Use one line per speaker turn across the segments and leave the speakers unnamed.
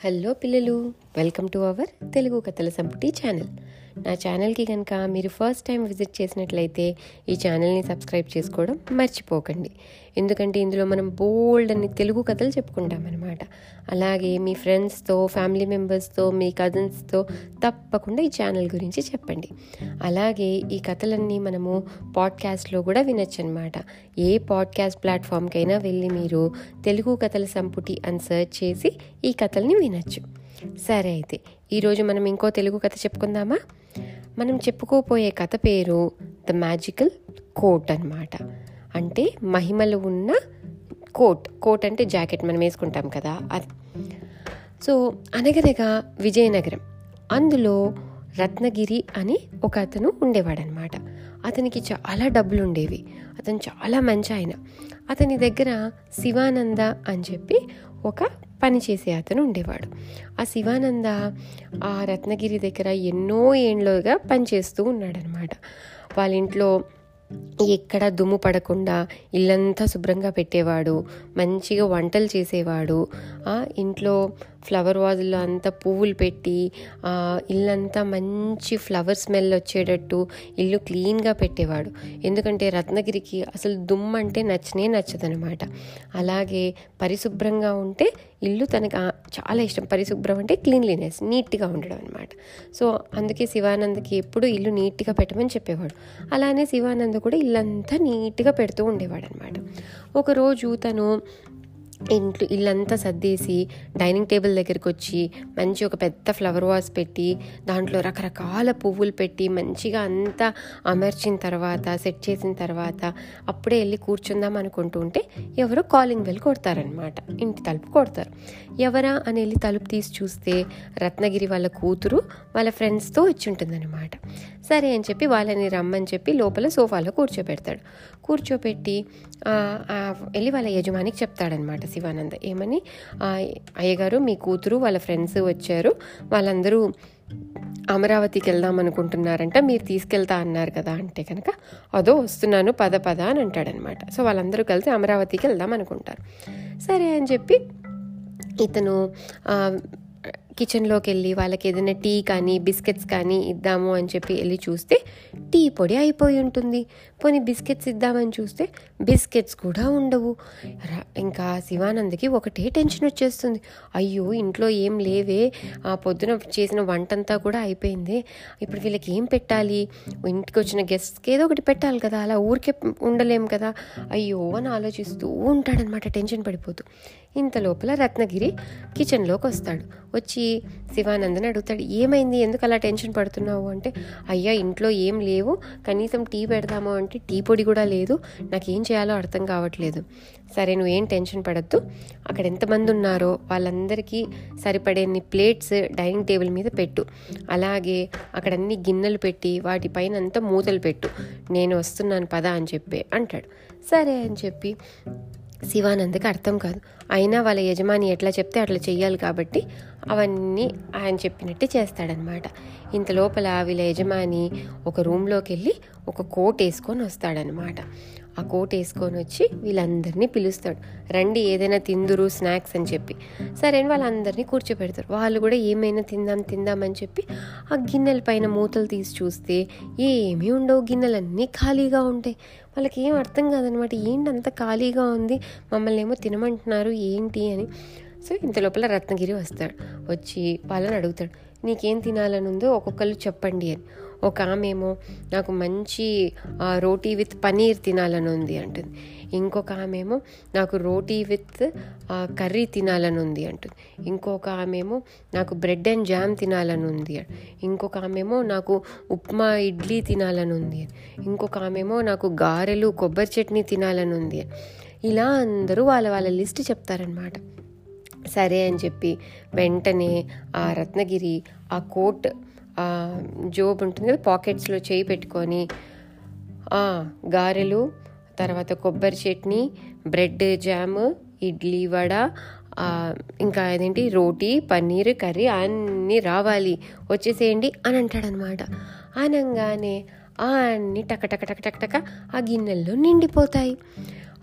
Hello పిల్లలు welcome to our Telugu కథల సంపుటి ఛానల్. నా ఛానల్కి కనుక మీరు ఫస్ట్ టైం విజిట్ చేసినట్లయితే ఈ ఛానల్ని సబ్స్క్రైబ్ చేసుకోవడం మర్చిపోకండి. ఎందుకంటే ఇందులో మనం బోల్డ్ అని తెలుగు కథలు చెప్పుకుంటాం అనమాట అలాగే మీ ఫ్రెండ్స్తో ఫ్యామిలీ మెంబర్స్తో మీ కజిన్స్తో తప్పకుండా ఈ ఛానల్ గురించి చెప్పండి. అలాగే ఈ కథలన్నీ మనము పాడ్కాస్ట్లో కూడా వినొచ్చు అనమాట ఏ పాడ్కాస్ట్ ప్లాట్ఫామ్కైనా వెళ్ళి మీరు తెలుగు కథల సంపుటి అని సెర్చ్ చేసి ఈ కథల్ని వినొచ్చు. సరే అయితే ఈరోజు మనం ఇంకో తెలుగు కథ చెప్పుకుందామా? మనం చెప్పుకోపోయే కథ పేరు ద మ్యాజికల్ కోట్ అన్నమాట. అంటే మహిమలు ఉన్న కోట్. కోట్ అంటే జాకెట్ మనం వేసుకుంటాం కదా అది. సో అనగనగా విజయనగరం. అందులో రత్నగిరి అని ఒక అతను ఉండేవాడనమాట అతనికి చాలా డబ్బులు ఉండేవి అతను చాలా మంచి ఆయన. అతని దగ్గర శివానంద అని చెప్పి ఒక పని చేసే అతను ఉండేవాడు. ఆ శివానంద ఆ రత్నగిరి దగ్గర ఎన్నో ఏండ్లుగా పనిచేస్తూ ఉన్నాడనమాట వాళ్ళ ఇంట్లో ఎక్కడ దుమ్ము పడకుండా ఇల్లంతా శుభ్రంగా పెట్టేవాడు మంచిగా వంటలు చేసేవాడు. ఇంట్లో ఫ్లవర్ వాజుల్లో అంతా పువ్వులు పెట్టి ఇల్లంతా మంచి ఫ్లవర్ స్మెల్ వచ్చేటట్టు ఇల్లు క్లీన్గా పెట్టేవాడు. ఎందుకంటే రత్నగిరికి అసలు దుమ్ము అంటే నచ్చనే నచ్చదనమాట. అలాగే పరిశుభ్రంగా ఉంటే ఇల్లు తనకి చాలా ఇష్టం. పరిశుభ్రం అంటే క్లీన్లీనెస్ నీట్గా ఉండడం అనమాట సో అందుకే శివానందకి ఎప్పుడు ఇల్లు నీట్గా పెట్టమని చెప్పేవాడు. అలానే శివానంద కూడా ఇల్లంతా నీట్గా పెడుతూ ఉండేవాడు అనమాట ఒకరోజు తను ఇంట్లో ఇల్లంతా సర్దేసి డైనింగ్ టేబుల్ దగ్గరికి వచ్చి మంచి ఒక పెద్ద ఫ్లవర్ వాస్ పెట్టి దాంట్లో రకరకాల పువ్వులు పెట్టి మంచిగా అంతా అమర్చిన తర్వాత సెట్ చేసిన తర్వాత అప్పుడే వెళ్ళి కూర్చుందాం అనుకుంటూ ఉంటే ఎవరో కాలింగ్ బెల్ కొడతారనమాట ఇంటి తలుపు కొడతారు. ఎవరా అని వెళ్ళి తలుపు తీసి చూస్తే రత్నగిరి వాళ్ళ కూతురు వాళ్ళ ఫ్రెండ్స్తో వచ్చి ఉంటుందన్నమాట సరే అని చెప్పి వాళ్ళని రమ్మని చెప్పి లోపల సోఫాలో కూర్చోబెడతాడు. కూర్చోబెట్టి వెళ్ళి వాళ్ళ యజమానికి చెప్తాడనమాట శివానంద. ఏమని? అయ్యగారు మీ కూతురు వాళ్ళ ఫ్రెండ్స్ వచ్చారు. వాళ్ళందరూ అమరావతికి వెళ్దాం అనుకుంటున్నారంట మీరు తీసుకెళ్తా అన్నారు కదా అంటే కనుక అదో వస్తున్నాను పద పద అని అంటాడనమాట. సో వాళ్ళందరూ కలిసి అమరావతికి వెళ్దాం అనుకుంటారు. సరే అని చెప్పి ఇతను కిచెన్లోకి వెళ్ళి వాళ్ళకి ఏదైనా టీ కానీ బిస్కెట్స్ కానీ ఇద్దాము అని చెప్పి వెళ్ళి చూస్తే టీ పొడి అయిపోయి ఉంటుంది. పోనీ బిస్కెట్స్ ఇద్దామని చూస్తే బిస్కెట్స్ కూడా ఉండవు. ఇంకా శివానందకి ఒకటే టెన్షన్ వచ్చేస్తుంది. అయ్యో ఇంట్లో ఏం లేవే. ఆ పొద్దున చేసిన వంటంతా కూడా అయిపోయింది. ఇప్పుడు వీళ్ళకి ఏం పెట్టాలి? ఇంటికి వచ్చిన గెస్ట్స్కి ఏదో ఒకటి పెట్టాలి కదా. అలా ఊరికే ఉండలేం కదా. అయ్యో అని ఆలోచిస్తూ ఉంటాడనమాట టెన్షన్ పడిపోతూ. ఇంత లోపల రత్నగిరి కిచెన్లోకి వస్తాడు వచ్చి శివానందని అడుగుతాడు. ఏమైంది? ఎందుకు అలా టెన్షన్ పడుతున్నావు? అంటే అయ్యా ఇంట్లో ఏం లేవు. కనీసం టీ పెడదాము అంటే టీ పొడి కూడా లేదు. నాకేం చేయాలో అర్థం కావట్లేదు. సరే నువ్వేం టెన్షన్ పడద్దు. అక్కడ ఎంతమంది ఉన్నారో వాళ్ళందరికీ సరిపడేన్ని ప్లేట్స్ డైనింగ్ టేబుల్ మీద పెట్టు. అలాగే అక్కడ అన్ని గిన్నెలు పెట్టి వాటిపైన అంతా మూతలు పెట్టు. నేను వస్తున్నాను పద అని చెప్పి అంటాడు. సరే అని చెప్పి శివానందకి అర్థం కాదు. అయినా వాళ్ళ యజమాని ఎట్లా చెప్తే అట్లా చెయ్యాలి కాబట్టి అవన్నీ ఆయన చెప్పినట్టు చేస్తాడనమాట. ఇంత లోపల వీళ్ళ యజమాని ఒక రూమ్లోకి వెళ్ళి ఒక కోట్ వేసుకొని వస్తాడనమాట. ఆ కోట్ వేసుకొని వచ్చి వీళ్ళందరినీ పిలుస్తాడు. రండి ఏదైనా తిందురు స్నాక్స్ అని చెప్పి. సరే అని వాళ్ళందరినీ కూర్చోపెడతారు వాళ్ళు కూడా ఏమైనా తిందాం తిందామని చెప్పి ఆ గిన్నెల పైన మూతలు తీసి చూస్తే ఏమీ ఉండవు. గిన్నెలన్నీ ఖాళీగా ఉంటాయి. వాళ్ళకి ఏం అర్థం కాదనమాట. ఏంటి అంత ఖాళీగా ఉంది? మమ్మల్ని ఏమో తినమంటున్నారు ఏంటి అని. సో ఇంత లోపల రత్నగిరి వస్తాడు. వచ్చి వాళ్ళని అడుగుతాడు నీకేం తినాలని ఉందో ఒక్కొక్కరు చెప్పండి అని. ఒక ఆమె ఏమో నాకు మంచి ఆ, రోటీ విత్ పనీర్ తినాలని ఉంది అంటుంది. ఇంకొక ఆమె ఏమో నాకు రోటీ విత్ కర్రీ తినాలని ఉంది అంటుంది. ఇంకొక ఆమె ఏమో నాకు బ్రెడ్ అండ్ జామ్ తినాలని ఉంది ఇంకొక ఆమె ఏమో నాకు ఉప్మా ఇడ్లీ తినాలని ఉంది ఇంకొక ఆమె ఏమో నాకు గారెలు కొబ్బరి చట్నీ తినాలని ఉంది ఇలా అందరూ వాళ్ళ వాళ్ళ లిస్ట్ చెప్తారనమాట సరే అని చెప్పి వెంటనే ఆ రత్నగిరి ఆ కోట్ జోబ్ ఉంటుంది కదా పాకెట్స్లో చేయి పెట్టుకొని గారెలు తర్వాత కొబ్బరి చట్నీ బ్రెడ్ జామ్ ఇడ్లీ వడ ఇంకా అదేంటి రోటీ పన్నీర్ కర్రీ అన్నీ రావాలి వచ్చేసేయండి అని అంటాడనమాట. అనగానే అన్నీ టక టక టక టక టక ఆ గిన్నెల్లో నిండిపోతాయి.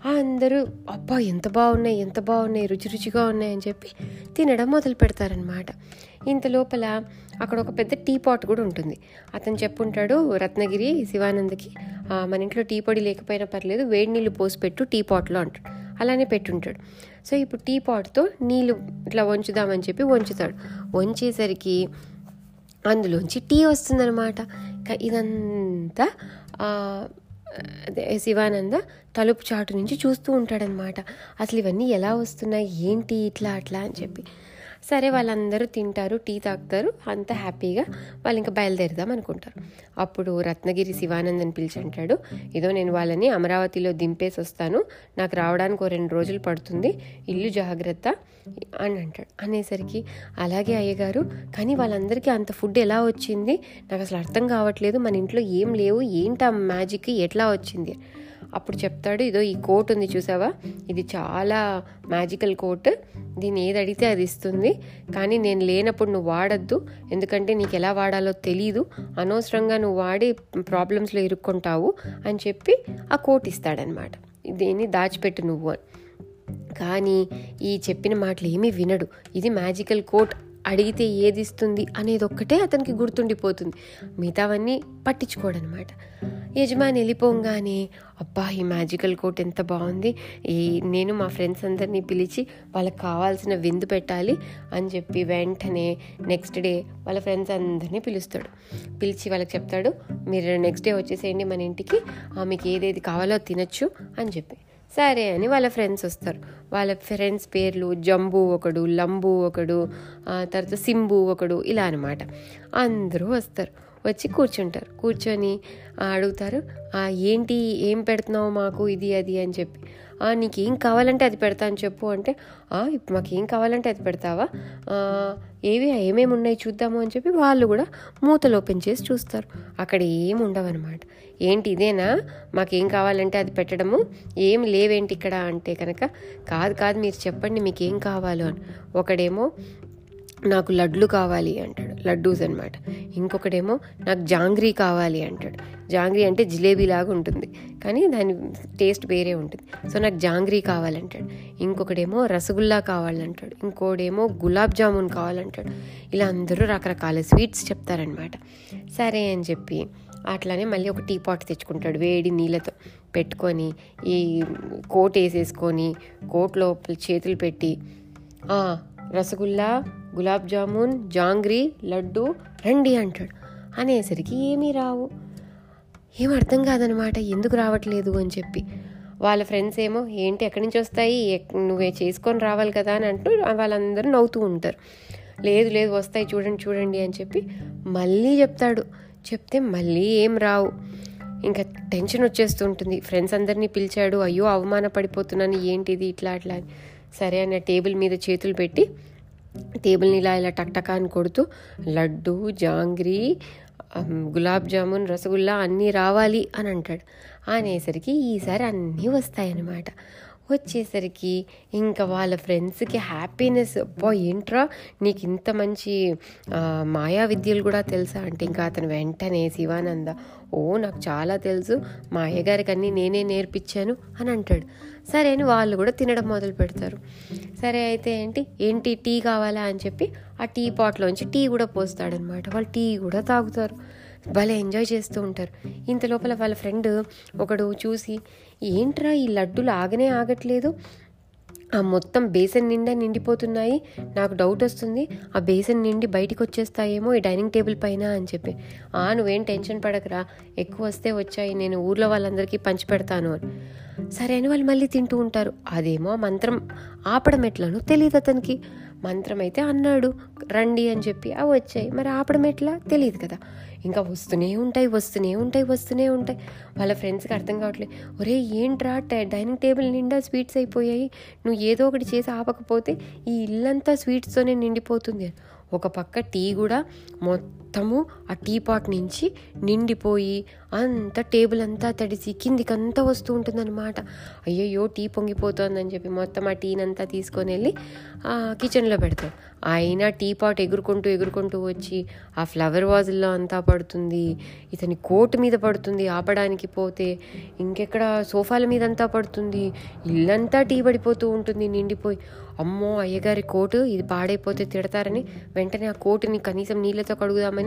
అందరూ అబ్బా ఎంత బాగున్నాయి ఎంత బాగున్నాయి రుచి రుచిగా ఉన్నాయి అని చెప్పి తినడం మొదలు పెడతారనమాట ఇంత లోపల అక్కడ ఒక పెద్ద టీ పాట్ కూడా ఉంటుంది. అతను చెప్పుంటాడు రత్నగిరి శివానందకి మన ఇంట్లో టీ పొడి లేకపోయినా పర్లేదు వేడి నీళ్ళు పోసి పెట్టు టీ పాట్లో అంటాడు. అలానే పెట్టుంటాడు. సో ఇప్పుడు టీ పాట్తో నీళ్ళు ఇట్లా వంచుదామని చెప్పి వంచుతాడు. వంచేసరికి అందులోంచి టీ వస్తుందన్నమాట. ఇంకా ఇదంతా అదే శివానంద తలుపు చాటు నుంచి చూస్తూ ఉంటాడనమాట అసలు ఇవన్నీ ఎలా వస్తున్నాయి? ఏంటి ఇట్లా అట్లా అని చెప్పి. సరే వాళ్ళందరూ తింటారు టీ తాగుతారు అంత హ్యాపీగా వాళ్ళు ఇంకా బయలుదేరుదాం అనుకుంటారు. అప్పుడు రత్నగిరి శివానందని పిలిచి అంటాడు ఏదో నేను వాళ్ళని అమరావతిలో దింపేసి వస్తాను నాకు రావడానికి ఓ రెండు రోజులు పడుతుంది ఇల్లు జాగ్రత్త అని అంటాడు. అనేసరికి అలాగే అయ్యగారు కానీ వాళ్ళందరికీ అంత ఫుడ్ ఎలా వచ్చింది? నాకు అసలు అర్థం కావట్లేదు మన ఇంట్లో ఏం లేవు ఏంటి ఆ మ్యాజిక్ ఎట్లా వచ్చింది? అప్పుడు చెప్తాడు ఇదో ఈ కోట్ ఉంది చూసావా? ఇది చాలా మ్యాజికల్ కోట్. దీన్ని ఏది అడిగితే అది ఇస్తుంది. కానీ నేను లేనప్పుడు నువ్వు వాడద్దు. ఎందుకంటే నీకు ఎలా వాడాలో తెలీదు. అనవసరంగా నువ్వు వాడి ప్రాబ్లమ్స్లో ఇరుక్కుంటావు అని చెప్పి ఆ కోట్ ఇస్తాడనమాట. దీన్ని దాచిపెట్టు నువ్వు అని. కానీ ఈ చెప్పిన మాటలు ఏమీ వినడు. ఇది మ్యాజికల్ కోట్. అడిగితే ఏది ఇస్తుంది అనేది ఒక్కటే అతనికి గుర్తుండిపోతుంది. మిగతావన్నీ పట్టించుకోడనమాట. యజమాని వెళ్ళిపోగానే అబ్బా ఈ మ్యాజికల్ కోట్ ఎంత బాగుంది. ఈ నేను మా ఫ్రెండ్స్ అందరినీ పిలిచి వాళ్ళకి కావాల్సిన విందు పెట్టాలి అని చెప్పి వెంటనే నెక్స్ట్ డే వాళ్ళ ఫ్రెండ్స్ అందరినీ పిలుస్తాడు. పిలిచి వాళ్ళకి చెప్తాడు మీరు నెక్స్ట్ డే వచ్చేసేయండి మన ఇంటికి. ఆ, మీకు ఏదేది కావాలో తినచ్చు అని చెప్పి. సరే అని వాళ్ళ ఫ్రెండ్స్ వస్తారు. వాళ్ళ ఫ్రెండ్స్ పేర్లు జంబు ఒకడు లంబు ఒకడు ఆ తర్వాత సింబు ఒకడు ఇలా అనమాట అందరూ వస్తారు. వచ్చి కూర్చుంటారు. కూర్చొని అడుగుతారు "ఆ, ఏంటి ఏం పెడుతున్నావు మాకు ఇది అది అని చెప్పి. "ఆ, నీకేం కావాలంటే అది పెడతా అని చెప్పు అంటే "ఆ, ఇప్పుడు మాకు ఏం కావాలంటే అది పెడతావా? ఏవి ఏమేమి ఉన్నాయి చూద్దాము అని చెప్పి వాళ్ళు కూడా మూతలు ఓపెన్ చేసి చూస్తారు. అక్కడ ఏం ఉండవన్నమాట. ఏంటి ఇదేనా? మాకేం కావాలంటే అది పెట్టడము? ఏం లేవేంటి ఇక్కడ? అంటే కనుక కాదు కాదు మీరు చెప్పండి మీకు ఏం కావాలో అని. ఒకడేమో నాకు లడ్లు కావాలి అంటాడు. లడ్డూస్ అనమాట ఇంకొకడేమో నాకు జాంగ్రీ కావాలి అంటాడు. జాంగ్రీ అంటే జిలేబీ లాగా ఉంటుంది కానీ దాని టేస్ట్ వేరే ఉంటుంది. సో నాకు జాంగ్రీ కావాలంటాడు ఇంకొకడేమో రసగుల్లా కావాలంటాడు ఇంకోడేమో గులాబ్ జామున్ కావాలంటాడు. ఇలా అందరూ రకరకాల స్వీట్స్ చెప్తారనమాట సరే అని చెప్పి అట్లానే మళ్ళీ ఒక టీ పాట్ తెచ్చుకుంటాడు వేడి నీళ్ళతో. పెట్టుకొని ఈ కోట్ వేసేసుకొని కోట్ లోపల చేతులు పెట్టి రసగుల్లా గులాబ్ జామున్ జాంగ్రీ లడ్డు రండి అంటాడు. అనేసరికి ఏమీ రావు. ఏం అర్థం కాదనమాట ఎందుకు రావట్లేదు అని చెప్పి. వాళ్ళ ఫ్రెండ్స్ ఏమో ఏంటి ఎక్కడి నుంచి వస్తాయి? ఎక్- నువ్వే చేసుకొని రావాలి కదా అని అంటూ వాళ్ళందరూ నవ్వుతూ ఉంటారు. లేదు లేదు వస్తాయి చూడండి చూడండి అని చెప్పి మళ్ళీ చెప్తాడు. చెప్తే మళ్ళీ ఏం రావు. ఇంకా టెన్షన్ వచ్చేస్తూ ఉంటుంది ఫ్రెండ్స్ అందరినీ పిలిచాడు. అయ్యో అవమాన పడిపోతున్నాను ఏంటిది ఇట్లా అట్లా అని. సరే అని టేబుల్ మీద చేతులు పెట్టి టేబుల్ని ఇలా ఇలా టక్టకా అని కొడుతూ లడ్డు జాంగ్రీ గులాబ్ జామున్ రసగుల్లా అన్నీ రావాలి అని అంటాడు. అనేసరికి ఈసారి అన్నీ వస్తాయన్నమాట. వచ్చేసరికి ఇంకా వాళ్ళ ఫ్రెండ్స్కి హ్యాపీనెస్ అబ్బా ఏంట్రా? నీకు ఇంత మంచి మాయా విద్యలు కూడా తెలుసా? అంటే ఇంకా అతను వెంటనే శివానంద ఓ నాకు చాలా తెలుసు. మా అయ్యగారికి అన్నీ నేనే నేర్పించాను అని అంటాడు. సరే అని వాళ్ళు కూడా తినడం మొదలు పెడతారు. సరే అయితే ఏంటి? ఏంటి? టీ కావాలా? అని చెప్పి ఆ టీ పాట్లోంచి టీ కూడా పోస్తాడనమాట వాళ్ళు టీ కూడా తాగుతారు. భలే ఎంజాయ్ చేస్తూ ఉంటారు. ఇంత లోపల వాళ్ళ ఫ్రెండ్ ఒకడు చూసి ఏంట్రా ఈ లడ్డులు ఆగనే ఆగట్లేదు? ఆ మొత్తం బేసన్ నిండా నిండిపోతున్నాయి. నాకు డౌట్ వస్తుంది. ఆ బేసన్ నిండి బయటికి వచ్చేస్తాయేమో ఈ డైనింగ్ టేబుల్ పైన అని చెప్పి. ఆ నువ్వేం టెన్షన్ పడకరా. ఎక్కువ వస్తే వచ్చాయి. నేను ఊర్లో వాళ్ళందరికీ పంచి పెడతాను అని. సరే అని వాళ్ళు మళ్ళీ తింటూ ఉంటారు. అదేమో మంత్రం ఆపడం ఎట్లానో తెలియదు అతనికి. మంత్రం అయితే అన్నాడు. రండి అని చెప్పి అవి వచ్చాయి. మరి ఆపడం ఎట్లా? తెలియదు కదా. ఇంకా వస్తూనే ఉంటాయి వస్తూనే ఉంటాయి వస్తూనే ఉంటాయి. వాళ్ళ ఫ్రెండ్స్కి అర్థం కావట్లేదు ఒరే ఏంట్రా డైనింగ్ టేబుల్ నిండా స్వీట్స్ అయిపోయాయి. నువ్వు ఏదో ఒకటి చేసి ఆపకపోతే ఈ ఇల్లంతా స్వీట్స్తోనే నిండిపోతుంది. అని. ఒక పక్క టీ కూడా మొత్తం మొత్తము ఆ టీ పాట్ నుంచి నిండిపోయి అంత టేబుల్ అంతా తడిసి కిందికంతా వస్తూ ఉంటుందన్నమాట. అయ్యయ్యో టీ పొంగిపోతోందని చెప్పి మొత్తం ఆ టీనంతా తీసుకొని వెళ్ళి ఆ కిచెన్లో పెడతాం. అయినా టీ పాట్ ఎగురుకుంటూ ఎగురుకుంటూ వచ్చి ఆ ఫ్లవర్ వాజుల్లో అంతా పడుతుంది. ఇతని కోట్ మీద పడుతుంది ఆపడానికి పోతే. ఇంకెక్కడ సోఫాల మీద అంతా పడుతుంది. ఇల్లంతా టీ పడిపోతూ ఉంటుంది నిండిపోయి. అమ్మో అయ్యగారి కోటు ఇది పాడైపోతే తిడతారని వెంటనే ఆ కోటుని కనీసం నీళ్ళతో కడుగుదామని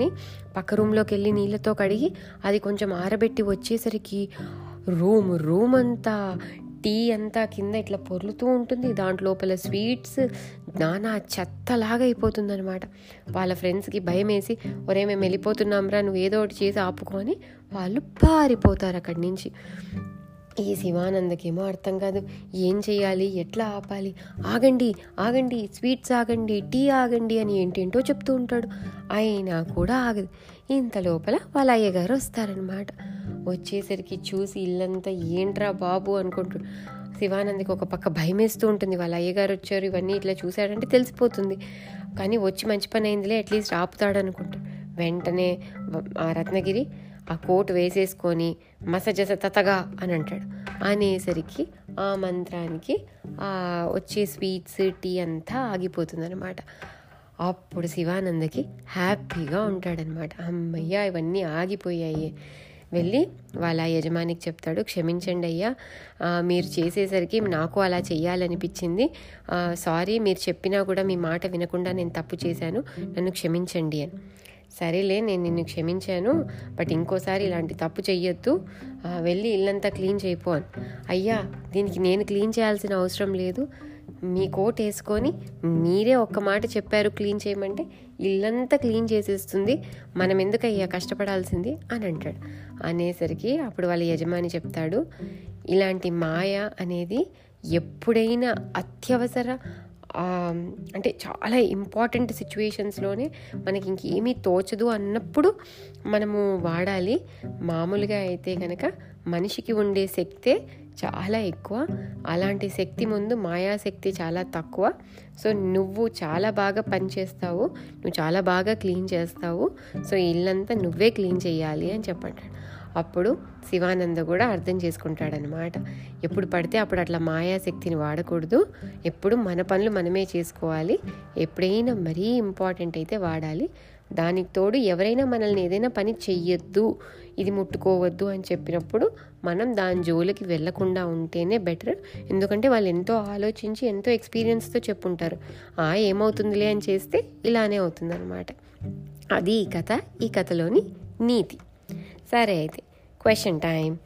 పక్క రూమ్లోకి వెళ్ళి నీళ్ళతో కడిగి అది కొంచెం ఆరబెట్టి వచ్చేసరికి రూమ్ రూమ్ అంతా టీ అంతా కింద ఇట్లా పొర్లుతూ ఉంటుంది. దాంట్లోపల లోపల స్వీట్స్ నానా చెత్తలాగా అయిపోతుందనమాట వాళ్ళ ఫ్రెండ్స్కి భయం వేసి ఒరే మేము వెళ్ళిపోతున్నాంరా నువ్వు ఏదో ఒకటి చేసి ఆపుకొని వాళ్ళు పారిపోతారు అక్కడి నుంచి ఈ శివానందకేమో అర్థం కాదు. ఏం చేయాలి ఎట్లా ఆపాలి? ఆగండి ఆగండి స్వీట్స్ ఆగండి టీ ఆగండి అని ఏంటేంటో చెప్తూ ఉంటాడు. అయినా కూడా ఆగదు. ఇంత లోపల వాళ్ళ అయ్యగారు వస్తారనమాట వచ్చేసరికి చూసి ఇల్లంతా ఏంట్రా బాబు అనుకుంటాడు శివానందకి ఒక పక్క భయం వేస్తూ ఉంటుంది. వాళ్ళ అయ్యగారు వచ్చారు ఇవన్నీ ఇట్లా చూశాడంటే తెలిసిపోతుంది. కానీ వచ్చి మంచి పని అయిందిలే అట్లీస్ట్ ఆపుతాడు అనుకుంటాడు వెంటనే ఆ రత్నగిరి ఆ కోట్ వేసేసుకొని మసజస తతగా అని అంటాడు. అనేసరికి ఆ మంత్రానికి వచ్చే స్వీట్స్ టీ అంతా ఆగిపోతుందనమాట అప్పుడు శివానందకి హ్యాపీగా ఉంటాడనమాట అమ్మయ్య ఇవన్నీ ఆగిపోయాయి. వెళ్ళి వాళ్ళ యజమానికి చెప్తాడు క్షమించండి అయ్యా మీరు చేసేసరికి నాకు అలా చెయ్యాలనిపించింది. సారీ మీరు చెప్పినా కూడా మీ మాట వినకుండా నేను తప్పు చేశాను. నన్ను క్షమించండి అని. సరేలే నేను నిన్ను క్షమించాను బట్ ఇంకోసారి ఇలాంటి తప్పు చెయ్యొద్దు. వెళ్ళి ఇల్లంతా క్లీన్ చేయిపోను అయ్యా దీనికి నేను క్లీన్ చేయాల్సిన అవసరం లేదు. మీ కోట్ వేసుకొని మీరే ఒక్క మాట చెప్పారు క్లీన్ చేయమంటే ఇల్లంతా క్లీన్ చేసేస్తుంది. మనం ఎందుకు అయ్యా కష్టపడాల్సింది అని అంటాడు. అనేసరికి అప్పుడు వాళ్ళ యజమాని చెప్తాడు ఇలాంటి మాయ అనేది ఎప్పుడైనా అత్యవసర అంటే చాలా ఇంపార్టెంట్ సిచ్యువేషన్స్లోనే మనకి ఇంకేమీ తోచదు అన్నప్పుడు మనము వాడాలి. మామూలుగా అయితే కనుక మనిషికి ఉండే శక్తే చాలా ఎక్కువ. అలాంటి శక్తి ముందు మాయాశక్తి చాలా తక్కువ. సో నువ్వు చాలా బాగా పనిచేస్తావు నువ్వు చాలా బాగా క్లీన్ చేస్తావు. సో ఇల్లంతా నువ్వే క్లీన్ చేయాలి అని చెప్పంటాడు అప్పుడు శివానంద కూడా అర్థం చేసుకుంటాడనమాట ఎప్పుడు పడితే అప్పుడు అట్లా మాయాశక్తిని వాడకూడదు. ఎప్పుడు మన పనులు మనమే చేసుకోవాలి. ఎప్పుడైనా మరీ ఇంపార్టెంట్ అయితే వాడాలి. దానికి తోడు ఎవరైనా మనల్ని ఏదైనా పని చెయ్యొద్దు ఇది ముట్టుకోవద్దు అని చెప్పినప్పుడు మనం దాని జోలికి వెళ్ళకుండా ఉంటేనే బెటర్. ఎందుకంటే వాళ్ళు ఎంతో ఆలోచించి ఎంతో ఎక్స్పీరియన్స్తో చెప్పుంటారు. ఆ ఏమవుతుందిలే అని చేస్తే ఇలానే అవుతుందన్నమాట. అది ఈ కథ. ఈ కథలోని నీతి. సరే అయితే క్వశ్చన్ టైం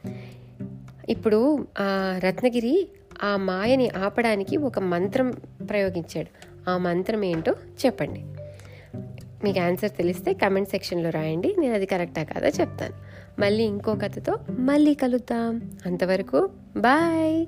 ఇప్పుడు రత్నగిరి ఆ మాయని ఆపడానికి ఒక మంత్రం ప్రయోగించాడు. ఆ మంత్రం ఏంటో చెప్పండి. మీకు ఆన్సర్ తెలిస్తే కమెంట్ సెక్షన్లో రాయండి. నేను అది కరెక్టా కాదా చెప్తాను. మళ్ళీ ఇంకో కథతో మళ్ళీ కలుద్దాం. అంతవరకు బాయ్